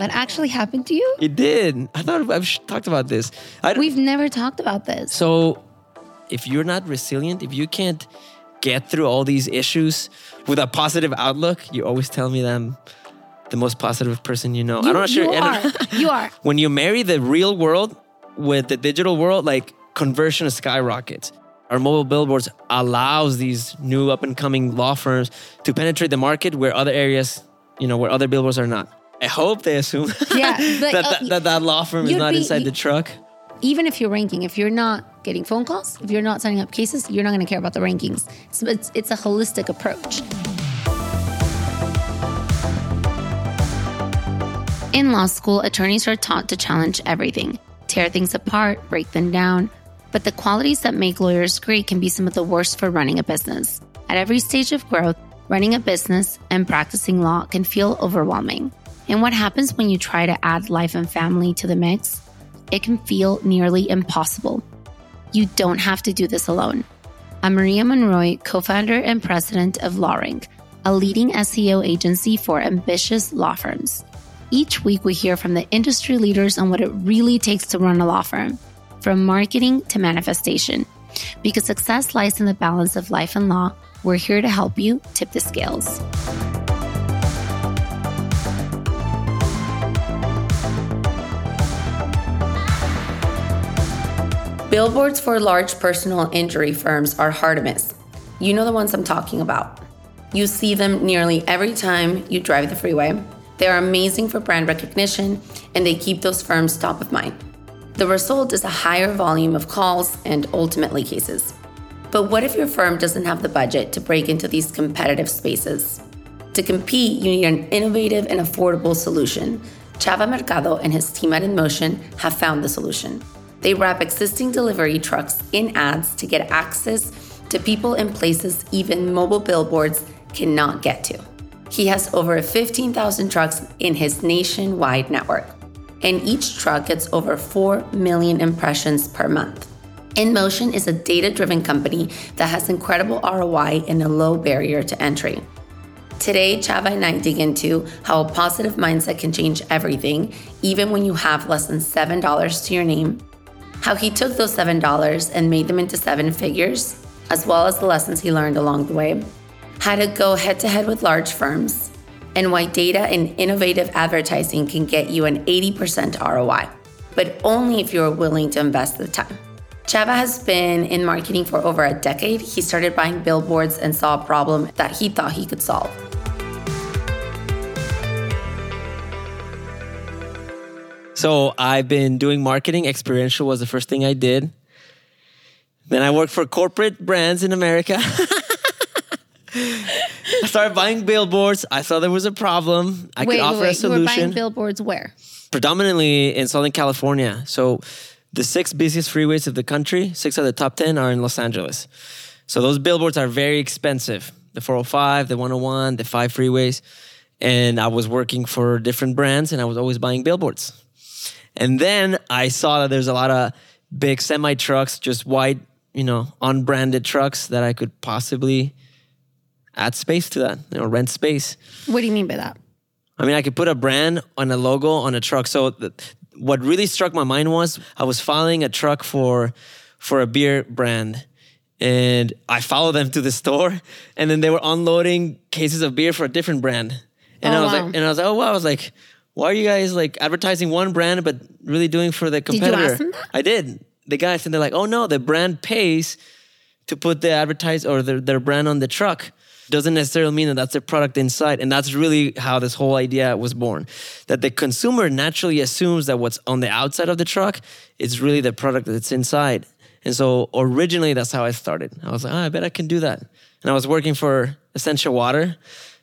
That actually happened to you? It did. I thought I've talked about this. I, We've never talked about this. so, if you're not resilient, if you can't get through all these issues with a positive outlook, you always tell me that I'm the most positive person you know. You, I'm not sure. you are. you are. when you marry the real world with the digital world, like conversion skyrockets. Our mobile billboards allows these new up and coming law firms to penetrate the market where other areas, you know, where other billboards are not. I hope they assume Yeah, but, that, uh, that, that that law firm is not be- inside you- the truck. Even if you're ranking, if you're not getting phone calls, if you're not signing up cases, you're not going to care about the rankings. It's, it's, it's a holistic approach. In law school, attorneys are taught to challenge everything, tear things apart, break them down. But the qualities that make lawyers great can be some of the worst for running a business. At every stage of growth, running a business and practicing law can feel overwhelming. And what happens when you try to add life and family to the mix? It can feel nearly impossible. You don't have to do this alone. I'm Maria Monroy, co founder and president of LawRank, a leading SEO agency for ambitious law firms. Each week, we hear from the industry leaders on what it really takes to run a law firm, from marketing to manifestation. Because success lies in the balance of life and law, we're here to help you tip the scales. Billboards for large personal injury firms are hard to miss. You know the ones I'm talking about. You see them nearly every time you drive the freeway. They are amazing for brand recognition and they keep those firms top of mind. The result is a higher volume of calls and ultimately cases. But what if your firm doesn't have the budget to break into these competitive spaces? To compete, you need an innovative and affordable solution. Chava Mercado and his team at InMotion have found the solution. They wrap existing delivery trucks in ads to get access to people in places even mobile billboards cannot get to. He has over 15,000 trucks in his nationwide network, and each truck gets over 4 million impressions per month. InMotion is a data driven company that has incredible ROI and a low barrier to entry. Today, Chava and I dig into how a positive mindset can change everything, even when you have less than $7 to your name, how he took those $7 and made them into seven figures, as well as the lessons he learned along the way, how to go head to head with large firms, and why data and innovative advertising can get you an 80% ROI, but only if you're willing to invest the time. Chava has been in marketing for over a decade. He started buying billboards and saw a problem that he thought he could solve. So I've been doing marketing. Experiential was the first thing I did. Then I worked for corporate brands in America. I started buying billboards. I saw there was a problem. I could offer a solution. You were buying billboards where? predominantly in Southern California. So the six busiest freeways of the country, six of the top 10 are in Los Angeles. So those billboards are very expensive. The 405, the 101, the five freeways. And I was working for different brands and I was always buying billboards. And then I saw that there's a lot of big semi trucks, just white, you know, unbranded trucks that I could possibly add space to that, you know, rent space. What do you mean by that? I mean, I could put a brand on a logo on a truck. So th- what really struck my mind was I was following a truck for for a beer brand. And I followed them to the store and then they were unloading cases of beer for a different brand. And Oh, I was wow. like and I was like, oh wow, I was like, why are you guys like advertising one brand but really doing for the you competitor? ask them that? I did. The guys and they're like, oh no, the brand pays to put the advertise or their, their brand on the truck doesn't necessarily mean that that's the product inside and that's really how this whole idea was born that the consumer naturally assumes that what's on the outside of the truck is really the product that's inside and so originally that's how i started i was like oh, i bet i can do that and i was working for essential water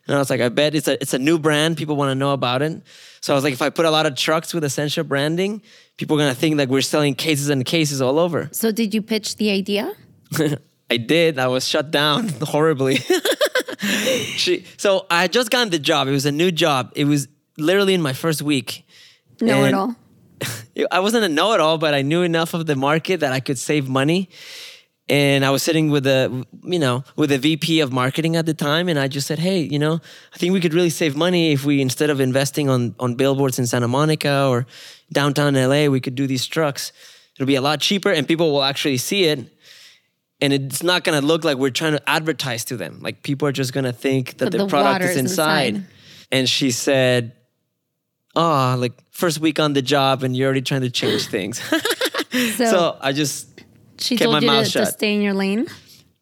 and i was like i bet it's a, it's a new brand people want to know about it so i was like if i put a lot of trucks with essential branding people are going to think that we're selling cases and cases all over So did you pitch the idea? I did. I was shut down horribly. she, so I had just gotten the job. It was a new job. It was literally in my first week. No And at all. I wasn't a know-it-all, but I knew enough of the market that I could save money. And I was sitting with a you know, with the VP of marketing at the time, and I just said, "Hey, you know, I think we could really save money if we instead of investing on on billboards in Santa Monica or downtown LA, we could do these trucks. It'll be a lot cheaper, and people will actually see it, and it's not gonna look like we're trying to advertise to them. Like people are just gonna think that But the, the product is inside." inside. And she said, "Oh, like first week on the job, and you're already trying to change things." So, so I just she kept my you mouth to shut. stay in your lane.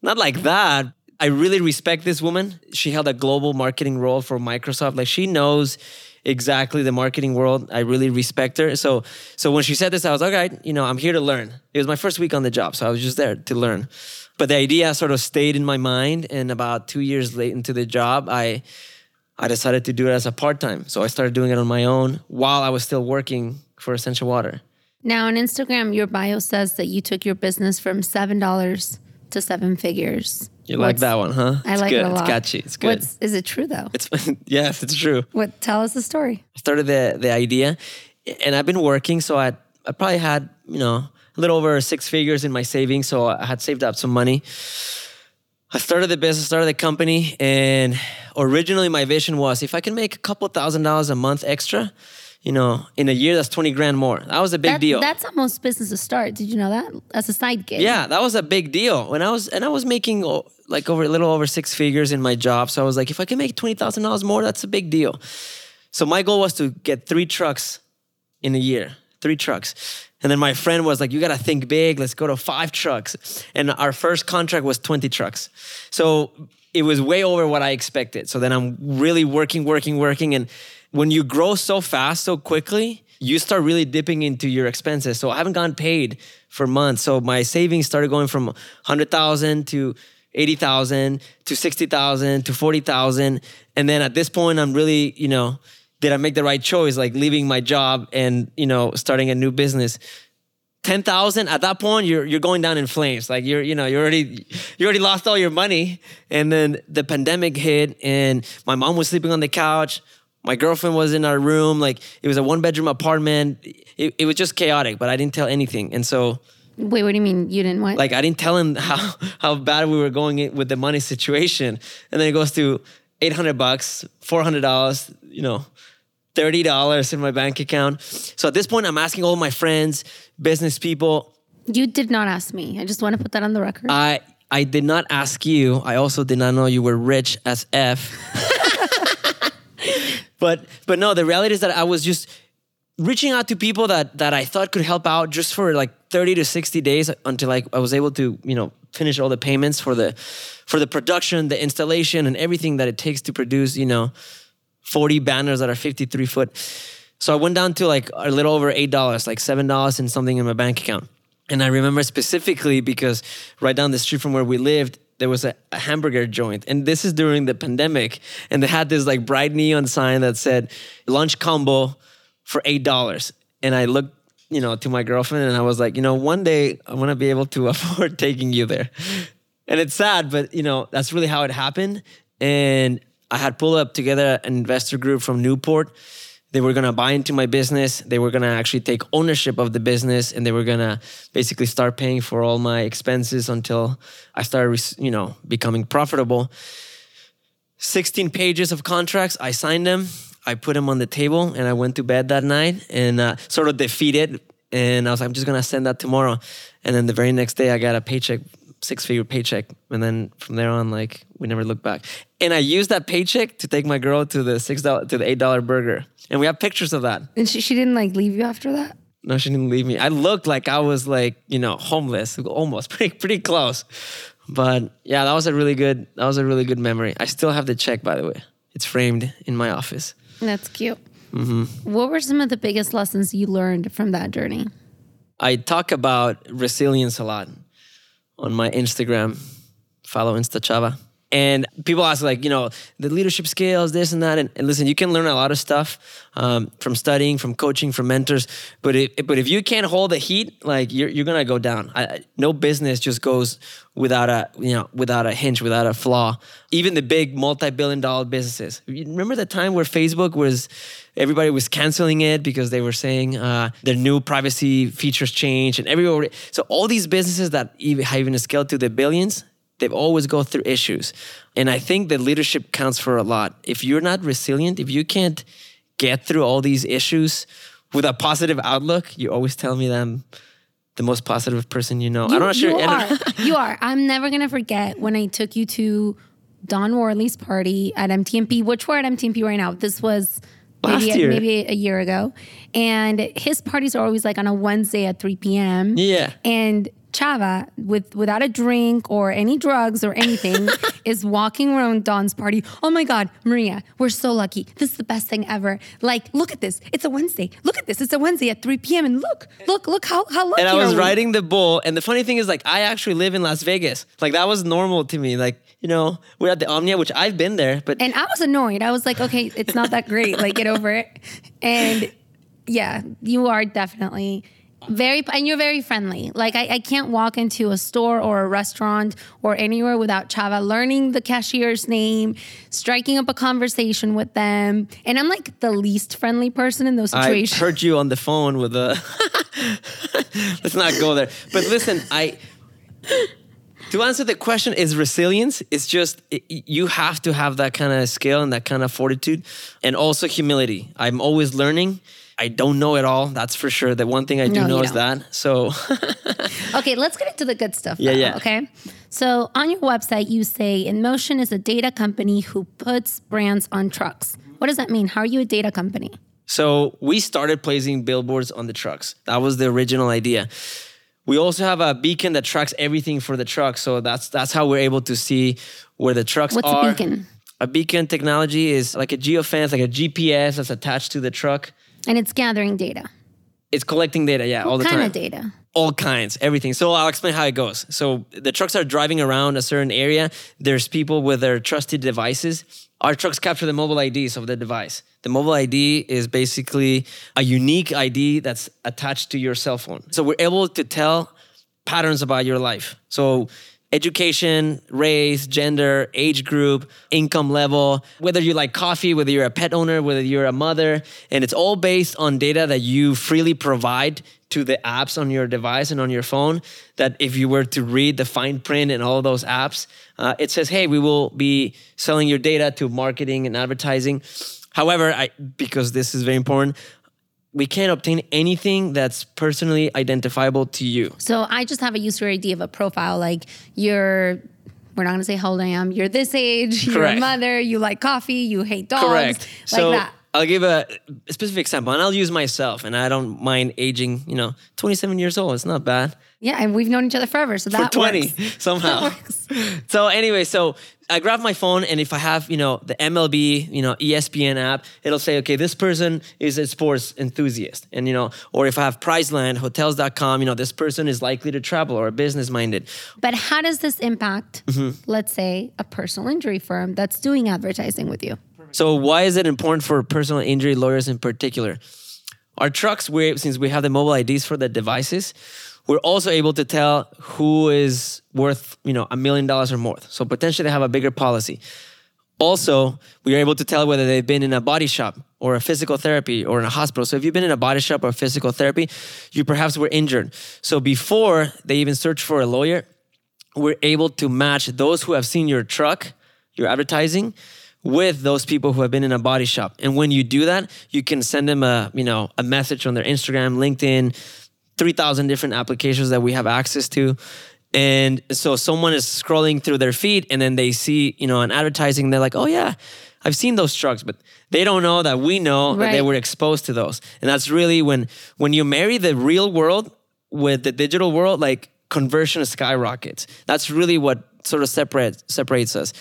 not like that. I really respect this woman. She held a global marketing role for Microsoft. Like she knows exactly the marketing world. I really respect her. So so when she said this, I was like, all right, you know, I'm here to learn. It was my first week on the job, so I was just there to learn. But the idea sort of stayed in my mind, and about two years late into the job, I I decided to do it as a part time. So I started doing it on my own while I was still working for Essential Water. Now on Instagram, your bio says that you took your business from seven dollars to seven figures. You like that one, huh? I It's like good. it a lot. It's catchy. It's good. What's, is it true though? it's yes, it's true. What? Tell us the story. I started the the idea, and I've been working. So I I probably had you know a little over six figures in my savings. So I had saved up some money. I started the business, started the company, and originally my vision was if I can make a couple thousand dollars a month extra, you know, in a year that's twenty grand more. That was a big That- deal. That's how most businesses start. Did you know that? As a side gig. Yeah, that was a big deal. When I was and I was making oh, like over a little over six figures in my job, so I was like, if I can make twenty thousand dollars more, that's a big deal. So my goal was to get three trucks in a year, three trucks. And then my friend was like, you gotta think big. Let's go to five trucks. And our first contract was twenty trucks. So it was way over what I expected. So then I'm really working, working, working, and when you grow so fast, so quickly, you start really dipping into your expenses. So I haven't gotten paid for months. So my savings started going from 100,000 to 80,000 to 60,000 to 40,000. And then at this point, I'm really, you know, did I make the right choice? Like leaving my job and, you know, starting a new business. 10,000 at that point you're you're going down in flames like you're you know you already you already lost all your money and then the pandemic hit and my mom was sleeping on the couch my girlfriend was in our room like it was a one bedroom apartment it, it was just chaotic but I didn't tell anything and so Wait, what do you mean you didn't what? like I didn't tell him how how bad we were going with the money situation, and then it goes to eight hundred bucks, four hundred dollars, you know, thirty dollars in my bank account. So at this point, I'm asking all my friends, business people. you did not ask me. I just want to put that on the record. I I did not ask you. I also did not know you were rich as f. but but no, the reality is that I was just reaching out to people that that I thought could help out just for like 30 to 60 days until like I was able to, you know, finish all the payments for the for the production, the installation and everything that it takes to produce, you know, 40 banners that are 53 foot. So I went down to like a little over $8, like $7 and something in my bank account. And I remember specifically because right down the street from where we lived, there was a, a hamburger joint. And this is during the pandemic. And they had this like bright neon sign that said lunch combo for $8. And I looked, you know, to my girlfriend and I was like, you know, one day I want to be able to afford taking you there. And it's sad, but you know, that's really how it happened. And I had pulled up together an investor group from Newport. They were gonna buy into my business. They were gonna actually take ownership of the business, and they were gonna basically start paying for all my expenses until I started, you know, becoming profitable. 16 pages of contracts. I signed them. I put them on the table, and I went to bed that night and uh, sort of defeated. And I was like, I'm just gonna send that tomorrow. And then the very next day, I got a paycheck, six figure paycheck. And then from there on, like we never looked back. And I used that paycheck to take my girl to the six dollar to the eight dollar burger. And we have pictures of that. and she, she didn't like leave you after that? No, she didn't leave me. I looked like I was like, you know, homeless, almost pretty pretty close. But yeah, that was a really good that was a really good memory. I still have the check by the way. It's framed in my office. That's cute. Mm-hmm. What were some of the biggest lessons you learned from that journey? I talk about resilience a lot on my Instagram. Follow Insta Chava. And people ask, like, you know, the leadership skills, this and that. And, and listen, you can learn a lot of stuff um, from studying, from coaching, from mentors. But if, but if you can't hold the heat, like, you're, you're gonna go down. I, no business just goes without a you know without a hinge, without a flaw. Even the big multi-billion-dollar businesses. Remember the time where Facebook was everybody was canceling it because they were saying uh, their new privacy features changed and everybody. So all these businesses that even have even scaled to the billions they've always go through issues. And I think that leadership counts for a lot. If you're not resilient, if you can't get through all these issues with a positive outlook, you always tell me that I'm the most positive person you know. You, I'm not know sure. You are. you are. I'm never gonna forget when I took you to Don Worley's party at MTMP, which we're at MTMP right now. This was maybe year. maybe a year ago, and his parties are always like on a Wednesday at 3 p.m. Yeah. and. Chava, with without a drink or any drugs or anything, is walking around Don's party. Oh my God, Maria, we're so lucky. This is the best thing ever. Like, look at this. It's a Wednesday. Look at this. It's a Wednesday at 3 p.m. And look, look, look how how lucky and I was we? riding the bull. And the funny thing is, like, I actually live in Las Vegas. Like, that was normal to me. Like, you know, we're at the Omnia, which I've been there, but And I was annoyed. I was like, okay, it's not that great. Like, get over it. And yeah, you are definitely very, and you're very friendly. Like, I, I can't walk into a store or a restaurant or anywhere without Chava learning the cashier's name, striking up a conversation with them. And I'm like the least friendly person in those situations. I heard you on the phone with a. Let's not go there. But listen, I. To answer the question, is resilience? It's just it, you have to have that kind of skill and that kind of fortitude, and also humility. I'm always learning. I don't know it all. That's for sure. The one thing I do No, know is don't. that. So Okay, let's get into the good stuff. Yeah, now, yeah. Okay. So on your website, you say InMotion is a data company who puts brands on trucks. What does that mean? How are you a data company? So we started placing billboards on the trucks. That was the original idea. We also have a beacon that tracks everything for the truck. So that's that's how we're able to see where the trucks What's are. What's a beacon? A beacon technology is like a geofence, like a GPS that's attached to the truck. And it's gathering data. It's collecting data, yeah, all the What kind time. of data? All kinds, everything. So I'll explain how it goes. So the trucks are driving around a certain area. There's people with their trusted devices. Our trucks capture the mobile IDs of the device. The mobile ID is basically a unique ID that's attached to your cell phone. So we're able to tell patterns about your life. So education, race, gender, age group, income level, whether you like coffee, whether you're a pet owner, whether you're a mother, and it's all based on data that you freely provide to the apps on your device and on your phone. That if you were to read the fine print in all those apps, uh, it says, "Hey, we will be selling your data to marketing and advertising." However, I because this is very important, we can't obtain anything that's personally identifiable to you. So I just have a user ID of a profile like you're we're not gonna say how old I am. You're this age, you're a mother, you like coffee, you hate dogs. Correct. Like so that. I'll give a specific example, and I'll use myself. And I don't mind aging. You know, 27 years old. It's not bad. Yeah, and we've known each other forever. So For that 20 works. somehow. That. So anyway, so I grab my phone, and if I have you know the MLB, you know ESPN app, it'll say, okay, this person is a sports enthusiast, and you know, or if I have Priceline, Hotels.com, you know, this person is likely to travel or business minded. But how does this impact, Mm-hmm. let's say, a personal injury firm that's doing advertising with you? So why is it important for personal injury lawyers in particular? Our trucks, we since we have the mobile IDs for the devices, we're also able to tell who is worth, you know, a million dollars or more. So potentially they have a bigger policy. Also, we are able to tell whether they've been in a body shop or a physical therapy or in a hospital. So if you've been in a body shop or physical therapy, you perhaps were injured. So before they even search for a lawyer, we're able to match those who have seen your truck, your advertising, with those people who have been in a body shop. And when you do that, you can send them a, you know, a message on their Instagram, LinkedIn, 3,000 different applications that we have access to. And so someone is scrolling through their feed and then they see, you know, an advertising, they're like, "Oh yeah, I've seen those trucks." But they don't know that we know that they were exposed to those. And that's really when when you marry the real world with the digital world, like conversion skyrockets. That's really what sort of separates separates us.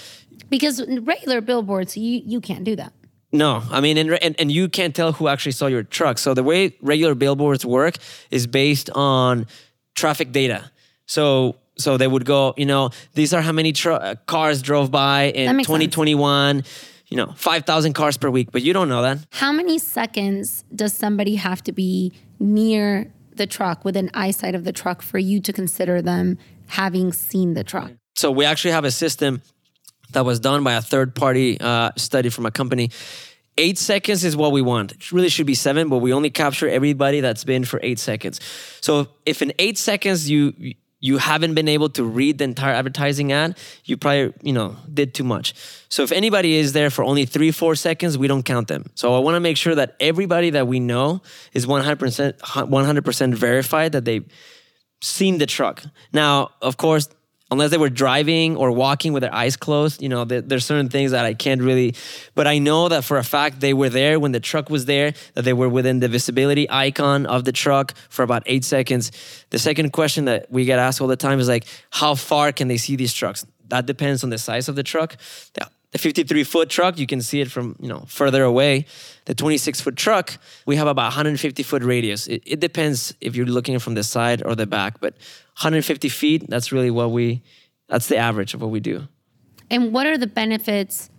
Because regular billboards, you you can't do that. No, I mean, and, and and you can't tell who actually saw your truck. So the way regular billboards work is based on traffic data. So So they would go, you know, these are how many tr- uh, cars drove by in makes sense. 2021. You know, 5,000 cars per week, but you don't know that. How many seconds does somebody have to be near the truck within eyesight of the truck for you to consider them having seen the truck? So we actually have a system that was done by a third party uh, study from a company. Eight seconds is what we want. It really should be seven, but we only capture everybody that's been for eight seconds. So if in eight seconds you you haven't been able to read the entire advertising ad, you probably you know did too much. So if anybody is there for only three four seconds, we don't count them. So I want to make sure that everybody that we know is one hundred percent one hundred percent verified that they've seen the truck. Now, of course, unless they were driving or walking with their eyes closed, you know, there, there's certain things that I can't really, but I know that for a fact they were there when the truck was there, that they were within the visibility icon of the truck for about eight seconds. The second question that we get asked all the time is like, how far can they see these trucks? That depends on the size of the truck. The 53 foot truck, you can see it from you know further away. The 26 foot truck, we have about 150 foot radius. It, it depends if you're looking from the side or the back, but 150 feet, that's really what we, that's the average of what we do. And what are the benefits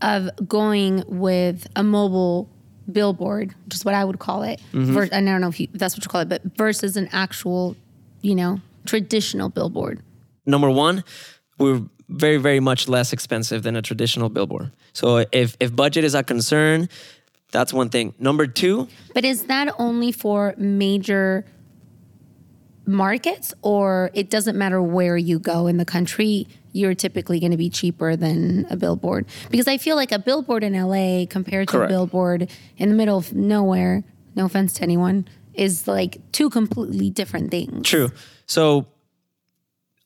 of going with a mobile billboard, which is what I would call it? Mm-hmm. Ver- and I don't know if, you, if that's what you call it, but versus an actual, you know, traditional billboard. Number one, we're very, very much less expensive than a traditional billboard. So if, if budget is a concern, that's one thing. Number two, But is that only for major markets or it doesn't matter where you go in the country? You're typically going to be cheaper than a billboard because I feel like a billboard in LA compared to Correct. a billboard in the middle of nowhere, no offense to anyone, is like two completely different things. True. So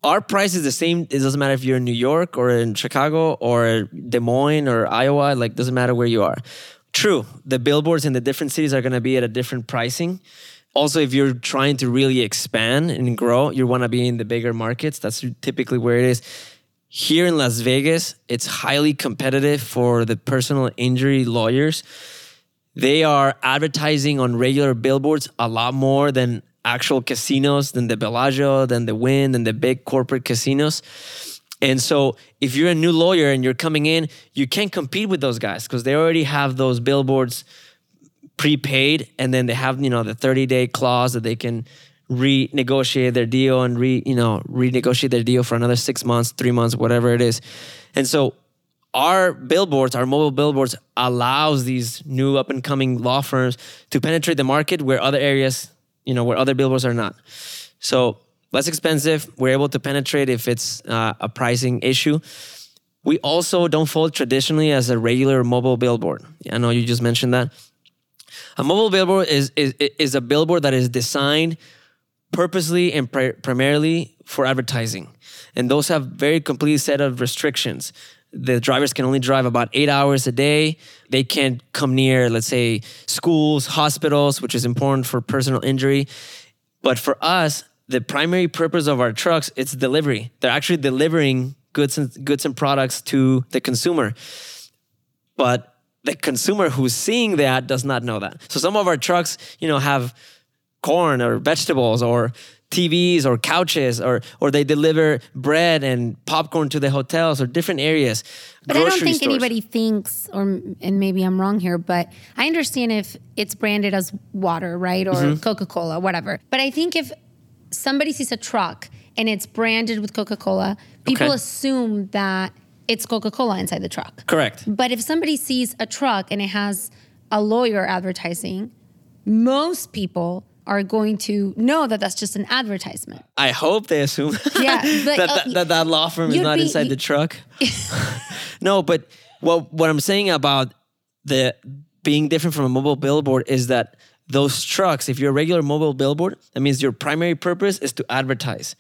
our price is the same. It doesn't matter if you're in New York or in Chicago or Des Moines or Iowa. Like doesn't matter where you are. True. The billboards in the different cities are going to be at a different pricing. Also, if you're trying to really expand and grow, you want to be in the bigger markets. That's typically where it is. Here in Las Vegas, it's highly competitive for the personal injury lawyers they are advertising on regular billboards a lot more than actual casinos, than the Bellagio, than the Wynn, than the big corporate casinos. And so, if you're a new lawyer and you're coming in, you can't compete with those guys because they already have those billboards prepaid, and then they have you know the 30 day clause that they can renegotiate their deal and re you know renegotiate their deal for another six months, three months, whatever it is. And so, our billboards, our mobile billboards, allows these new up and coming law firms to penetrate the market where other areas, you know, where other billboards are not. So less expensive. We're able to penetrate if it's uh, a pricing issue. We also don't fold traditionally as a regular mobile billboard. I know you just mentioned that. A mobile billboard is is, is a billboard that is designed purposely and pri- primarily for advertising. And those have very complete set of restrictions. The drivers can only drive about eight hours a day. They can't come near, let's say, schools, hospitals, which is important for personal injury. But for us, the primary purpose of our trucks, it's delivery. They're actually delivering goods and goods and products to the consumer. But the consumer who's seeing that does not know that. So some of our trucks, you know, have corn or vegetables or TVs or couches or or they deliver bread and popcorn to the hotels or different areas. But I don't think stores. anybody thinks, or and maybe I'm wrong here, but I understand if it's branded as water, right, or Mm-hmm. Coca Cola, whatever. But I think if somebody sees a truck and it's branded with Coca Cola, people Okay. assume that it's Coca Cola inside the truck. Correct. But if somebody sees a truck and it has a lawyer advertising, most people are going to know that that's just an advertisement. I hope they assume Yeah, but, that, uh, that, that that law firm is not be- inside the truck. no, but what what I'm saying about the being different from a mobile billboard is that those trucks, if you're a regular mobile billboard, that means your primary purpose is to advertise,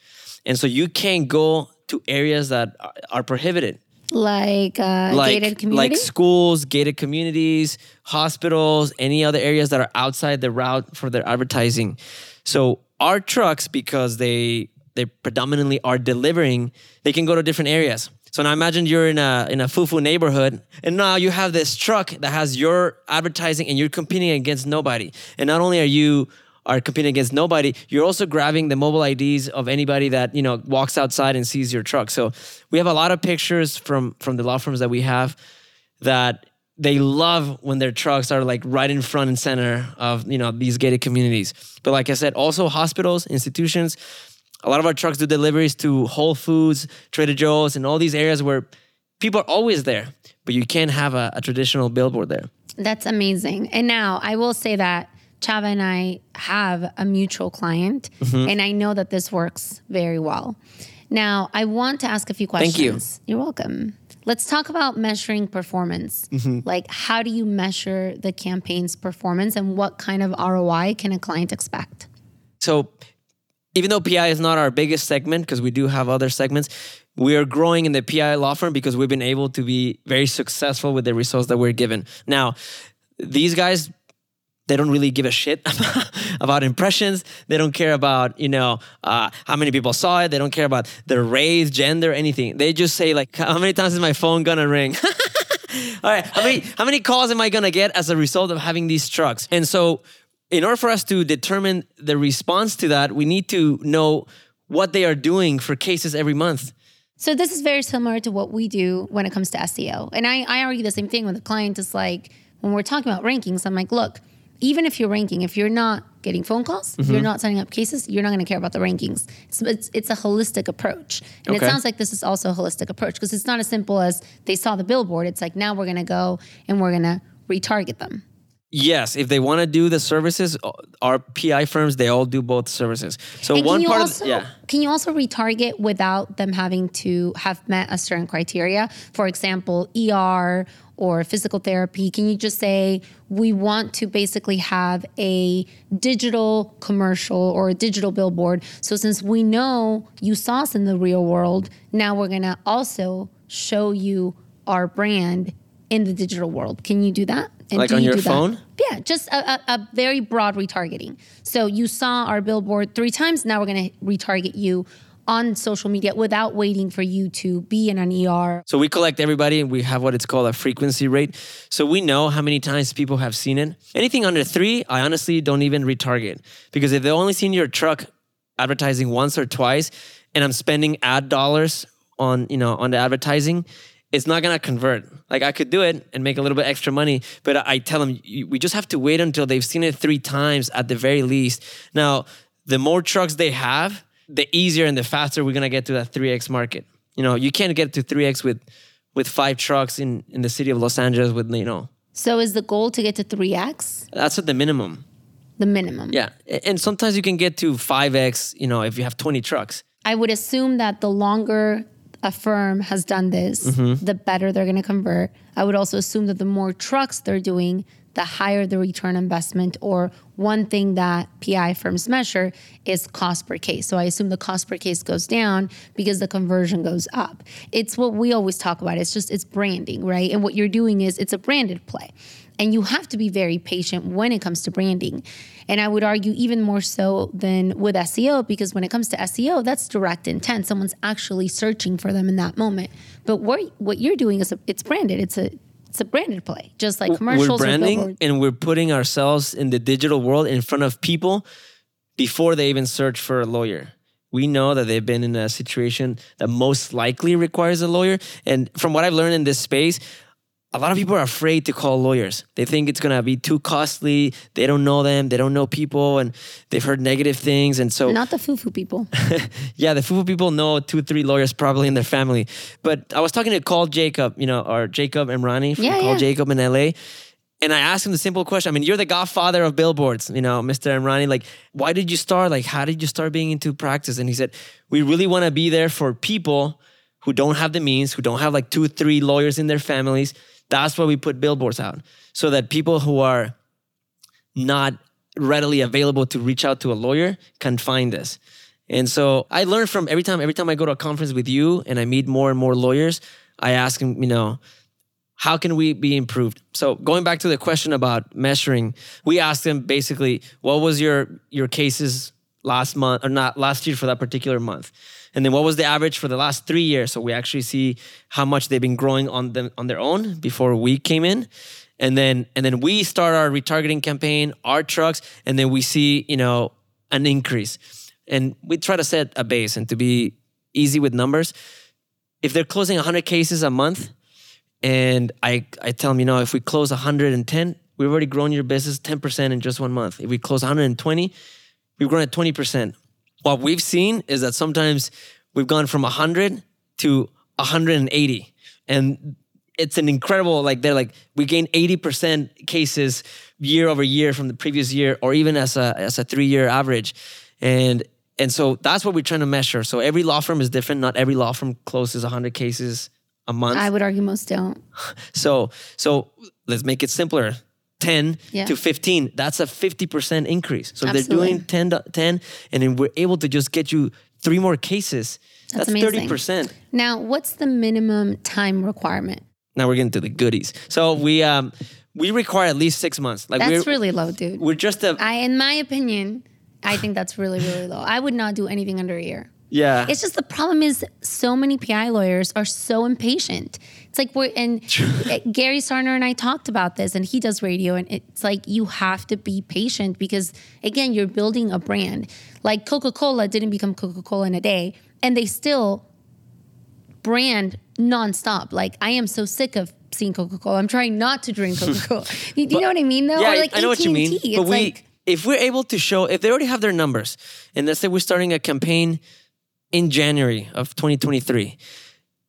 and so you can't go to areas that are prohibited. Like, uh, Like, gated community. like schools, gated communities, hospitals, any other areas that are outside the route for their advertising. So our trucks, because they they predominantly are delivering, they can go to different areas. So now imagine you're in a in a fufu neighborhood, and now you have this truck that has your advertising, and you're competing against nobody. And not only are you are competing against nobody. You're also grabbing the mobile IDs of anybody that you know walks outside and sees your truck. So we have a lot of pictures from from the law firms that we have that they love when their trucks are like right in front and center of you know these gated communities. But like I said, also hospitals, institutions. A lot of our trucks do deliveries to Whole Foods, Trader Joe's, and all these areas where people are always there, but you can't have a, a traditional billboard there. That's amazing. And now I will say that Chava and I have a mutual client, Mm-hmm. and I know that this works very well. Now, I want to ask a few questions. Thank you. You're welcome. Let's talk about measuring performance. Mm-hmm. Like, how do you measure the campaign's performance, and what kind of ROI can a client expect? So even though PI is not our biggest segment, because we do have other segments, we are growing in the PI law firm because we've been able to be very successful with the results that we're given. Now, these guys, they don't really give a shit about impressions. They don't care about, you know, uh, how many people saw it. They don't care about their race, gender, anything. They just say like, how many times is my phone gonna ring? All right, how many how many calls am I gonna get as a result of having these trucks? And so, in order for us to determine the response to that, we need to know what they are doing for cases every month. So this is very similar to what we do when it comes to SEO. And I, I argue the same thing with the client is like when we're talking about rankings, I'm like, look, even if you're ranking, if you're not getting phone calls, if you're Mm-hmm. not signing up cases, you're not going to care about the rankings. It's, it's, it's a holistic approach. And Okay. it sounds like this is also a holistic approach because it's not as simple as they saw the billboard. It's like now we're going to go and we're going to retarget them. Yes, if they want to do the services, our PI firms they all do both services. So And one part also of yeah. can you also retarget without them having to have met a certain criteria? For example, ER or physical therapy. Can you just say we want to basically have a digital commercial or a digital billboard? So since we know you saw us in the real world, now we're gonna also show you our brand in the digital world. Can you do that? And Like do on you your do that? phone? Yeah, just a, a, a very broad retargeting. So you saw our billboard three times. Now we're going to retarget you on social media without waiting for you to be in an ER. So we collect everybody and we have what it's called a frequency rate. So we know how many times people have seen it. Anything under three, I honestly don't even retarget because if they've only seen your truck advertising once or twice, and I'm spending ad dollars on you know on the advertising, it's not gonna convert. Like I could do it and make a little bit extra money, but I tell them we just have to wait until they've seen it three times at the very least. Now, the more trucks they have, the easier and the faster we're gonna get to that 3x market. You know, you can't get to 3x with with five trucks in in the city of Los Angeles with you know So is the goal to get to 3x, that's at the minimum. the minimum? Yeah, and sometimes you can get to 5x. You know, if you have 20 trucks. I would assume that the longer a firm has done this, Mm-hmm. the better they're going to convert. I would also assume that the more trucks they're doing, the higher the return investment. Or one thing that PI firms measure is cost per case. So I assume the cost per case goes down because the conversion goes up. It's what we always talk about. It's just it's branding, right? And what you're doing is it's a branded play. And you have to be very patient when it comes to branding. And I would argue even more so than with SEO, because when it comes to SEO, that's direct intent. Someone's actually searching for them in that moment. But what what you're doing is a, it's branded. It's a it's a branded play, just like commercials we're branding and we're putting ourselves in the digital world in front of people before they even search for a lawyer. We know that they've been in a situation that most likely requires a lawyer. And from what I've learned in this space, a lot of people are afraid to call lawyers. They think it's gonna be too costly. They don't know them. They don't know people, and they've heard negative things. And so, Not the foo-foo people. yeah, the FUFU people know two, three lawyers probably in their family. But I was talking to Call Jacob, you know, or Jacob Emrani from Yeah, Call yeah. Jacob in LA. And I asked him the simple question. I mean, you're the godfather of billboards, you know, Mr. and Emrani. Like, why did you start? Like, how did you start being into practice? And he said, we really want to be there for people who don't have the means, who don't have like two, three lawyers in their families. That's why we put billboards out so that people who are not readily available to reach out to a lawyer can find us. And so I learn from every time, every time I go to a conference with you and I meet more and more lawyers, I ask them, you know, how can we be improved? So going back to the question about measuring, we asked them basically, what was your your cases last month or not last year for that particular month? And then what was the average for the last three years? So we actually see how much they've been growing on them on their own before we came in. and then and then we start our retargeting campaign, our trucks, and then we see you know an increase, and we try to set a base and to be easy with numbers. If they're closing 100 cases a month, and I I tell them, you know, if we close 110, we've already grown your business 10% in just one month. If we close 120, we've grown at 20%. What we've seen is that sometimes we've gone from 100 to 180. And it's an incredible, like, they're like, we gain 80% cases year over year from the previous year, or even as a, as a three year average. And and so that's what we're trying to measure. So every law firm is different. Not every law firm closes 100 cases a month. I would argue most don't. So so let's make it simpler. 10 Yeah. to 15, that's a 50% increase. So if they're doing 10, to- 10 and then we're able to just get you three more cases. That's That's, amazing. 30%. Now, what's the minimum time requirement? Now we're getting to the goodies. So we um we require at least 6 months. Like That's we're really low, dude. we're just a I, in my opinion, I think that's really, really low. I would not do anything under a year. Yeah. It's just the problem is so many PI lawyers are so impatient. It's like we're and Gary Sarner and I talked about this, and he does radio, and it's like you have to be patient because again, you're building a brand. Like Coca Cola didn't become Coca Cola in a day, and they still brand nonstop. Like I am so sick of seeing Coca Cola. I'm trying not to drink Coca Cola. you, do you know what I mean? Though, Yeah, or like I know what you mean. AT&T. But we, like if we're able to show, if they already have their numbers, and let's say we're starting a campaign in January of 2023,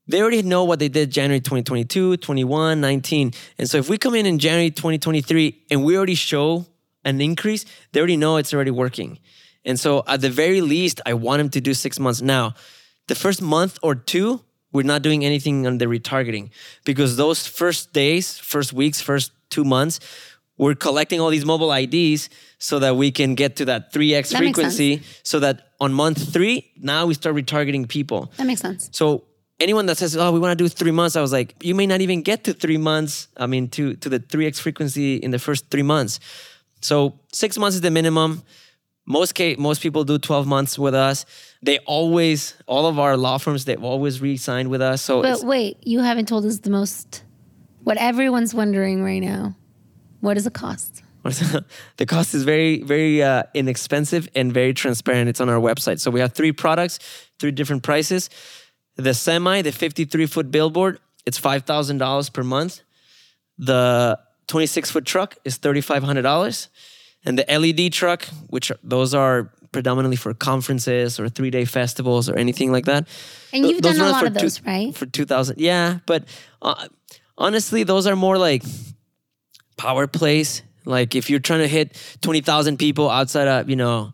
they already know what they did January 2022, 21, 19. And so if we come in in January 2023 and we already show an increase, they already know it's already working. And so at the very least, I want them to do six months. Now, the first month or two, we're not doing anything on the retargeting because those first days, first weeks, first two months, we're collecting all these mobile IDs so that we can get to that 3x That frequency so that on month three, now we start retargeting people. that makes sense. So anyone that says, "Oh, we want to do three months," I was like, you may not even get to three months. I mean, to to the three x frequency in the first three months. So six months is the minimum. Most case, most people do twelve months with us. They always, all of our law firms, they've always re-signed with us. So But wait, you haven't told us the most. What everyone's wondering right now. What does it cost? the cost is very, very uh, inexpensive and very transparent. It's on our website. So we have three products, three different prices. The semi, the 53 foot billboard, it's $5,000 per month. The 26 foot truck is $3,500. And the LED truck, which are, those are predominantly for conferences or three day festivals or anything like that. And Th- you've done a lot of those, right? For 2000. Yeah. But uh, honestly, those are more like power plays. Like if you're trying to hit 20,000 people outside of, you know,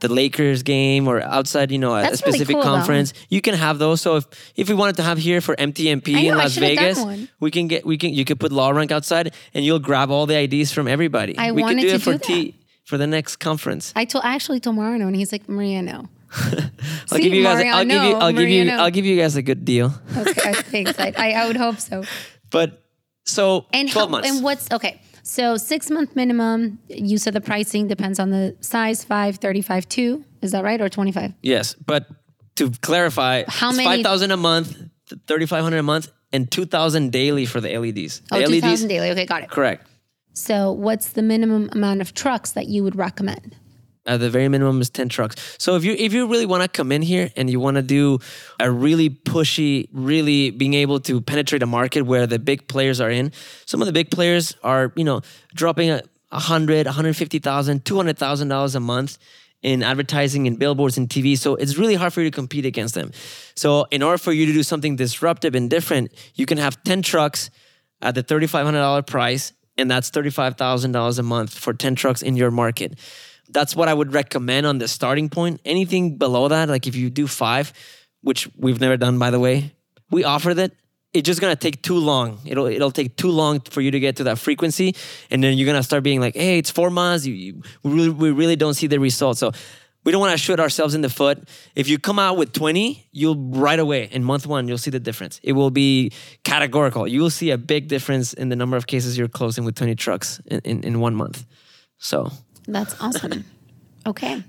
the Lakers game or outside, you know, a really specific cool, though. conference, you can have those. So if if we wanted to have here for MTMP know, in Las Vegas, we can get we can you could put Law Rank outside and you'll grab all the IDs from everybody. I we wanted could do to it for do T for the next conference. I told I actually told Marino, and he's like, Maria, no. I'll give you guys I'll give you I'll give you I'll give you guys a good deal. Okay, thanks. I, I would hope so. But so And 12 how, months. and what's okay? So six month minimum. You said the pricing depends on the size. Five, 35, two. Is that right, or twenty five? Yes, but to clarify, How it's many- Five thousand a month, thirty five hundred a month, and two thousand daily for the LEDs. Oh, the two LEDs, daily. Okay, got it. correct. So what's the minimum amount of trucks that you would recommend? At the very minimum is ten trucks. So if you if you really want to come in here and you want to do a really pushy, really being able to penetrate a market where the big players are in, some of the big players are you know dropping a. a hundred, one hundred fifty thousand, two hundred thousand dollars a month in advertising and billboards and TV. So it's really hard for you to compete against them. So in order for you to do something disruptive and different, you can have 10 trucks at the $3,500 price, and that's $35,000 a month for 10 trucks in your market. That's what I would recommend on the starting point. Anything below that, like if you do five, which we've never done by the way, we offer that. It's just gonna take too long. It'll it'll take too long for you to get to that frequency, and then you're gonna start being like, "Hey, it's four months. You, you we really we really don't see the results." So we don't want to shoot ourselves in the foot. If you come out with 20, you'll right away in month one you'll see the difference. It will be categorical. You will see a big difference in the number of cases you're closing with 20 trucks in, in, in one month. So That's awesome. okay.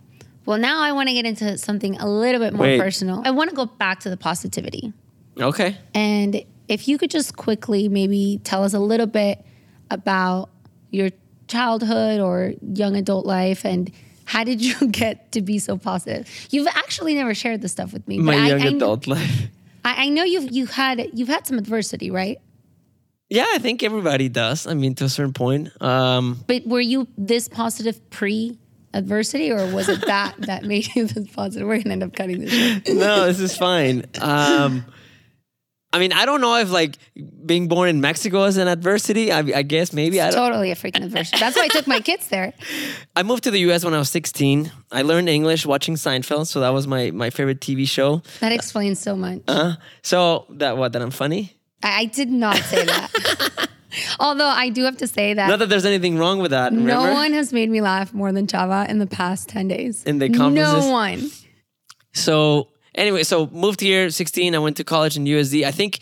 Well, now I want to get into something a little bit more Wait. personal. I want to go back to the positivity. okay, And if you could just quickly maybe tell us a little bit about your childhood or young adult life and how did you get to be so positive? You've actually never shared this stuff with me. My but I- young I, adult life. I, I know you've you had you've had some adversity, right? Yeah, I think everybody does. I mean, to a certain point. Um, But were you this positive pre adversity or was it that that made you this positive? We're gonna end up cutting this no, this is fine. Um, I mean, I don't know if like being born in Mexico is an adversity. I, I guess maybe I don't. Totally a freaking adversity. That's why I took my kids there. I moved to the U.S. when I was 16. I learned English watching Seinfeld, so that was my my favorite TV show. That explains so much. Uh, So that what that I'm funny. I, did not say that. Although I do have to say that Not that there's anything wrong with that. Remember? no one has made me laugh more than Chava in the past 10 days. In the conferences? No one. So anyway, so moved here 16. I went to college in USD. I think,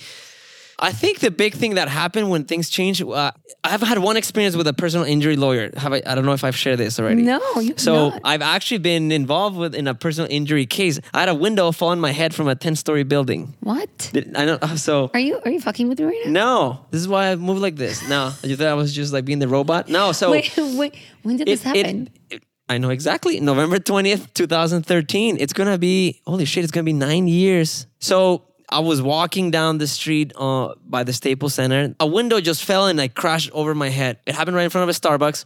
I think the big thing that happened when things changed. Uh, I've had one experience with a personal injury lawyer. Have I? I don't know if I've shared this already. No, So not. I've actually been involved with in a personal injury case. I had a window fall on my head from a 10 story building. What? Did- I know. So Are you are you fucking with me right now? no, this is why I moved like this. No, you thought I was just like being the robot? No. So Wait, wait. When did this happen? it- I know exactly. November 20th, 2013. It's going to be, holy shit, it's going to be nine years. So I was walking down the street uh, by the Staples Center. A window just fell and I crashed over my head. It happened right in front of a Starbucks.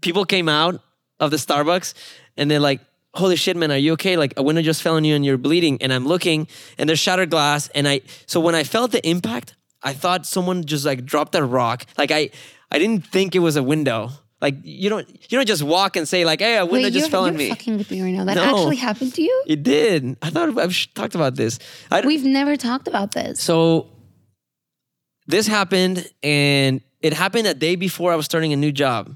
People came out of the Starbucks and they're like, holy shit, man, are you okay? Like a window just fell on you and you're bleeding. And I'm looking and there's shattered glass. And I, so when I felt the impact, I thought someone just like dropped a rock. Like I, I didn't think it was a window. Like you don't, you don't just walk and say like, "Hey, a window Wait, just fell on you're me." fucking with me right now. That No. actually happened to you? It did. I thought I've talked about this. I, We've never talked about this. so this happened, and it happened a day before I was starting a new job.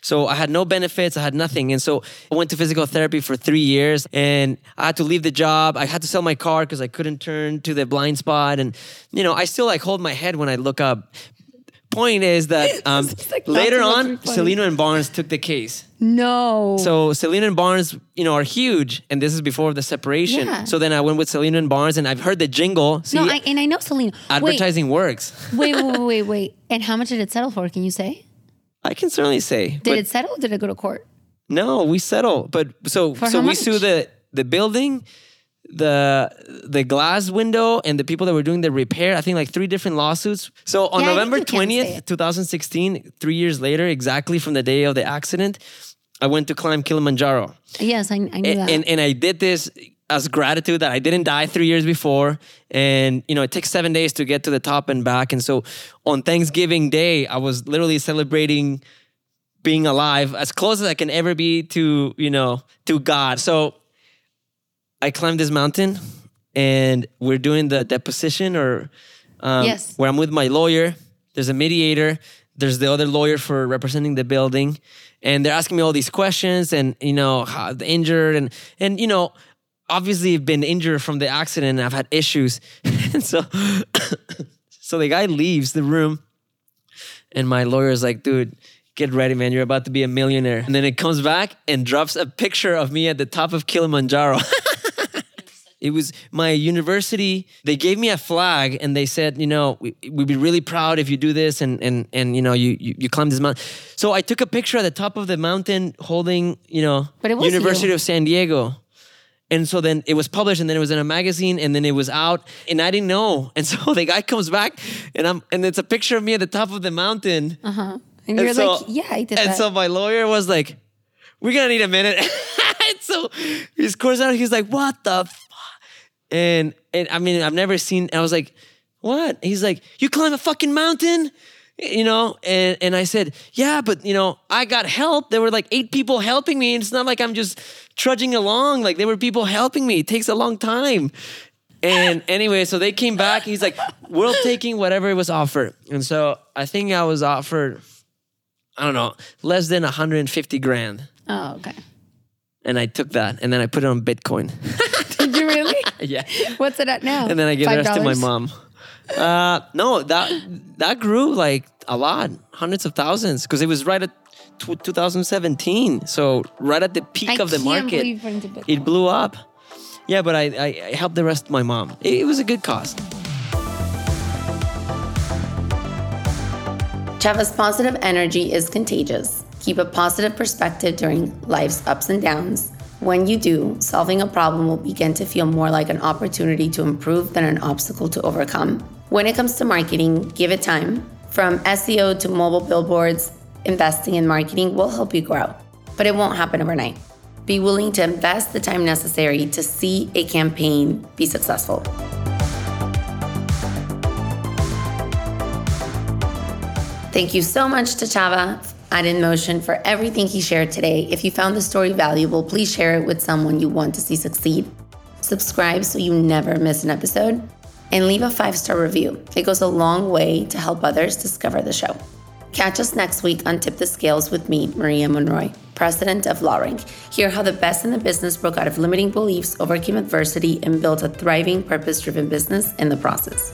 So I had no benefits, I had nothing. And so I went to physical therapy for three years and I had to leave the job. I had to sell my car because I couldn't turn to the blind spot. And, you know, I still like hold my head when I look up. Point is that um, is, like, later supposed to be on. Cellino and Barnes took the case. No. So Cellino and Barnes, you know, are huge, and this is before the separation. Yeah. So then I went with Cellino and Barnes, and I've heard the jingle. See, no, I, and I know Cellino. advertising works. Wait, wait, wait, wait, wait. And how much did it settle for? Can you say? I can certainly say. Did but it settle? Or did it go to court? no, we settle. But so For so we sue the the building, the the glass window, and the people that were doing the repair. I think like three different lawsuits. So on Yeah, November you can say twentieth, two thousand sixteen, three years later, exactly from the day of the accident, I went to climb Kilimanjaro. Yes, I, I knew and, that. and and I did this as gratitude that I didn't die three years before, and you know it takes seven days to get to the top and back, and so on Thanksgiving Day I was literally celebrating being alive as close as I can ever be to you know to God. So I climbed this mountain, and we're doing the deposition or um, Yes. where I'm with my lawyer. There's a mediator. There's the other lawyer for representing the building, and they're asking me all these questions, and you know how the injured, and and you know, obviously I've been injured from the accident, and I've had issues, and so so the guy leaves the room, and my lawyer is like, dude. Get ready, man. You're about to be a millionaire. And then it comes back and drops a picture of me at the top of Kilimanjaro. It was my university. They gave me a flag and they said, you know, we, we'd be really proud if you do this and and and you know you you, you climb this mountain. So I took a picture at the top of the mountain holding, you know, But it was University you. of San Diego. And so then it was published and then it was in a magazine and then it was out and I didn't know. And so the guy comes back and I'm and it's a picture of me at the top of the mountain. uh-huh. And you're like, yeah, I did that. And that. so my lawyer was like, "We're gonna need a minute." and so he's scores out. He's like, "What the?" And and I mean, I've never seen. I was like, "What?" He's like, "You climb a fucking mountain." You know, and, and I said, yeah, but you know, I got help. There were like eight people helping me. And it's not like I'm just trudging along. Like there were people helping me. It takes a long time. And anyway, so they came back. He's like, we're taking whatever it was offered. And so I think I was offered I don't know, less than 150 grand. oh, okay. And I took that and then I put it on Bitcoin. Did you really? yeah. What's it at now? And then I gave the rest to my mom. Uh, no, that that grew like a lot, hundreds of thousands, because it was right at tw 2017. So right at the peak I of the market, believe you put into Bitcoin. it blew up. Yeah, but I, I, I helped the rest of my mom. It, it was a good cause. Chava's positive energy is contagious. Keep a positive perspective during life's ups and downs. When you do, solving a problem will begin to feel more like an opportunity to improve than an obstacle to overcome. When it comes to marketing, give it time. From SEO to mobile billboards, investing in marketing will help you grow, but it won't happen overnight. Be willing to invest the time necessary to see a campaign be successful. Thank you so much to Chava at InMotion for everything he shared today. If you found the story valuable, please share it with someone you want to see succeed. Subscribe so you never miss an episode, and leave a five star review. It goes a long way to help others discover the show. Catch us next week on Tip the Scales with me, Maria Monroy, president of LawRank. Hear how the best in the business broke out of limiting beliefs, overcame adversity, and built a thriving, purpose driven business in the process.